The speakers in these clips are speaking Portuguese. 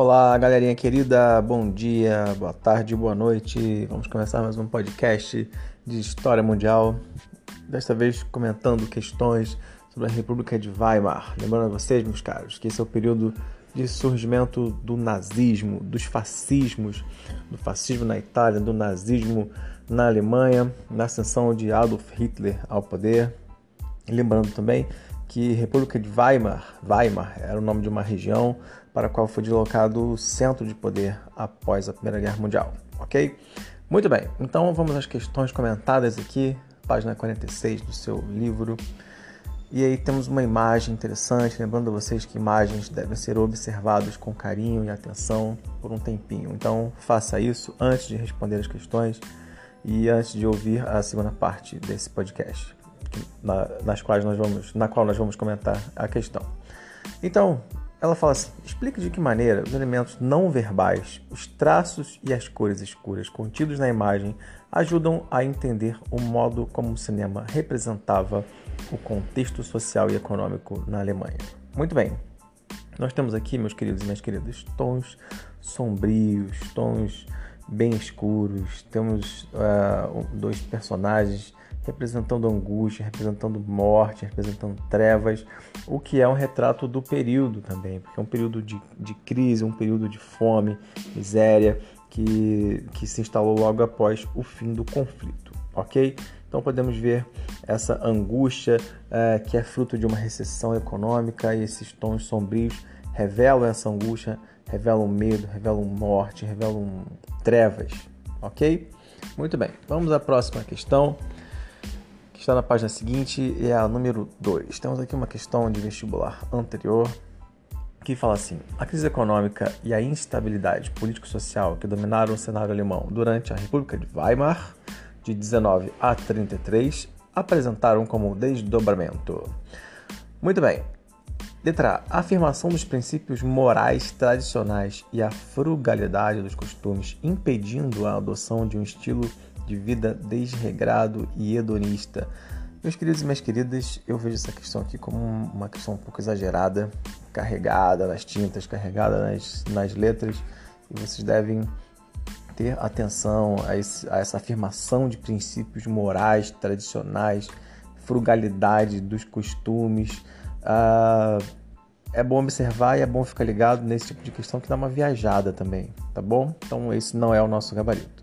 Olá, galerinha querida, bom dia, boa tarde, boa noite. Vamos começar mais um podcast de história mundial. Desta vez comentando questões sobre a República de Weimar. Lembrando a vocês, meus caros, que esse é o período de surgimento do nazismo, dos fascismos, do fascismo na Itália, do nazismo na Alemanha, na ascensão de Adolf Hitler ao poder. Lembrando também que República de Weimar, Weimar era o nome de uma região para a qual foi deslocado o centro de poder após a Primeira Guerra Mundial, ok? Muito bem, então vamos às questões comentadas aqui, página 46 do seu livro. E aí temos uma imagem interessante, lembrando a vocês que imagens devem ser observadas com carinho e atenção por um tempinho. Então faça isso antes de responder as questões e antes de ouvir a segunda parte desse podcast na, nas quais nós vamos, na qual nós vamos comentar a questão. Então, ela fala assim: explique de que maneira os elementos não verbais, os traços e as cores escuras contidos na imagem ajudam a entender o modo como o cinema representava o contexto social e econômico na Alemanha. Muito bem. Nós temos aqui, meus queridos e minhas queridas, tons sombrios, tons bem escuros. Temos uh, dois personagens representando angústia, representando morte, representando trevas, o que é um retrato do período também, porque é um período de, de crise, um período de fome, miséria, que, que se instalou logo após o fim do conflito, ok? Então podemos ver essa angústia é, que é fruto de uma recessão econômica e esses tons sombrios revelam essa angústia, revelam medo, revelam morte, revelam trevas, ok? Muito bem, vamos à próxima questão que está na página seguinte é a número 2. Temos aqui uma questão de vestibular anterior que fala assim: a crise econômica e a instabilidade político-social que dominaram o cenário alemão durante a República de Weimar, de 19 a 33, apresentaram como desdobramento. Muito bem. Letra A. A afirmação dos princípios morais tradicionais e a frugalidade dos costumes, impedindo a adoção de um estilo de vida desregrado e hedonista. Meus queridos e minhas queridas, eu vejo essa questão aqui como uma questão um pouco exagerada, carregada nas tintas, carregada nas, nas letras, e vocês devem ter atenção a, esse, a essa afirmação de princípios morais, tradicionais, frugalidade dos costumes. Ah, é bom observar e é bom ficar ligado nesse tipo de questão que dá uma viajada também, tá bom? Então, esse não é o nosso gabarito.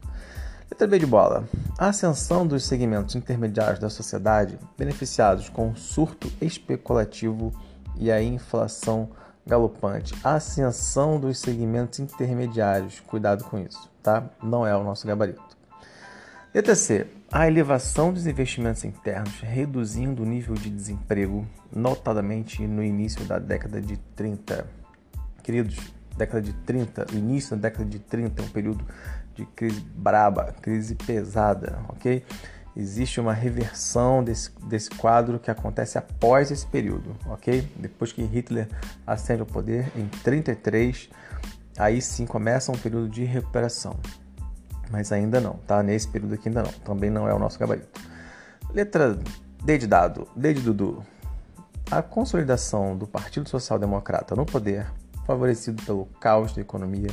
Letra B de bola. A ascensão dos segmentos intermediários da sociedade, beneficiados com o surto especulativo e a inflação galopante. A ascensão dos segmentos intermediários. Cuidado com isso, tá? Não é o nosso gabarito. Letra C. A elevação dos investimentos internos, reduzindo o nível de desemprego, notadamente no início da década de 30. Queridos, década de 30, o início da década de 30 é um período de crise braba, crise pesada, ok? Existe uma reversão desse, desse quadro que acontece após esse período, ok? Depois que Hitler ascende ao poder, em 33, aí sim começa um período de recuperação. Mas ainda não, tá? Nesse período aqui ainda não. Também não é o nosso gabarito. Letra D de dado, D de Dudu. A consolidação do Partido Social Democrata no poder, favorecido pelo caos da economia,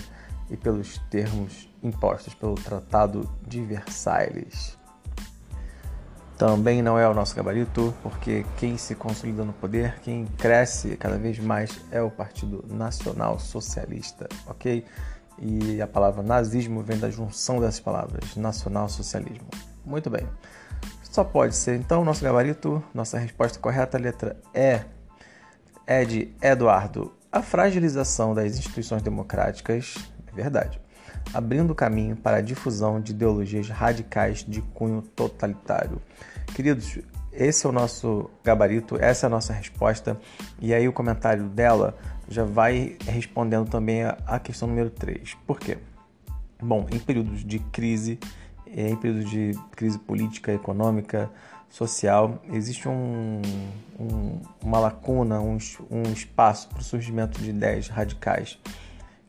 e pelos termos impostos pelo Tratado de Versalhes. Também não é o nosso gabarito, porque quem se consolida no poder, quem cresce cada vez mais é o Partido Nacional Socialista, ok? E a palavra nazismo vem da junção dessas palavras, nacional socialismo. Muito bem. Só pode ser então nosso gabarito, nossa resposta correta, letra E. É de Eduardo. A fragilização das instituições democráticas é verdade. Abrindo caminho para a difusão de ideologias radicais de cunho totalitário. Queridos, esse é o nosso gabarito, essa é a nossa resposta. E aí o comentário dela já vai respondendo também a questão número 3. Por quê? Bom, em períodos de crise, eh, em períodos de crise política, econômica, social, existe um, um, uma lacuna, um, um espaço para o surgimento de ideias radicais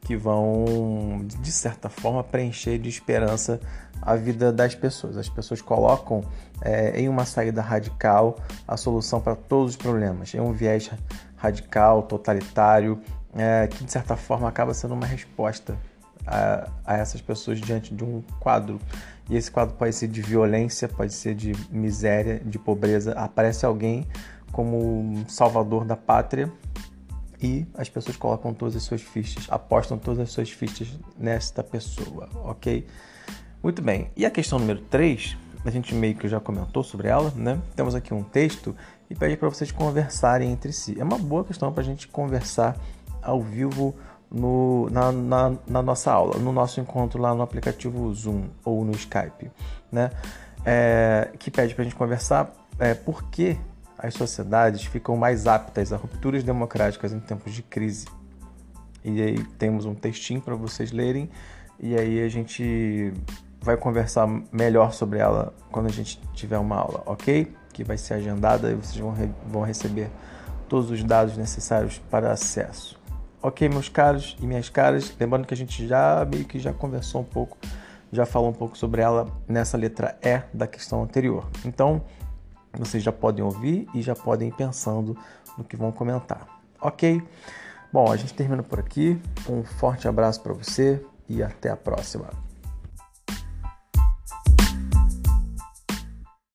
que vão, de certa forma, preencher de esperança a vida das pessoas. As pessoas colocam é, em uma saída radical a solução para todos os problemas. É um viés radical, totalitário, é, que de certa forma acaba sendo uma resposta a, a, essas pessoas diante de um quadro. E esse quadro pode ser de violência, pode ser de miséria, de pobreza. Aparece alguém como salvador da pátria e as pessoas colocam todas as suas fichas, apostam todas as suas fichas nesta pessoa, ok? Muito bem. E a questão número 3, a gente meio que já comentou sobre ela, né? Temos aqui um texto e pede para vocês conversarem entre si. É uma boa questão para a gente conversar ao vivo no, na, na, na, nossa aula, no nosso encontro lá no aplicativo Zoom ou no Skype, né? É, que pede para a gente conversar é, por que as sociedades ficam mais aptas a rupturas democráticas em tempos de crise. E aí temos um textinho para vocês lerem e aí a gente vai conversar melhor sobre ela quando a gente tiver uma aula, ok? Que vai ser agendada e vocês vão, re vão receber todos os dados necessários para acesso. Ok, meus caros e minhas caras, lembrando que a gente já meio que já conversou um pouco, já falou um pouco sobre ela nessa letra E da questão anterior. Então, vocês já podem ouvir e já podem ir pensando no que vão comentar. Ok? Bom, a gente termina por aqui. Um forte abraço para você e até a próxima.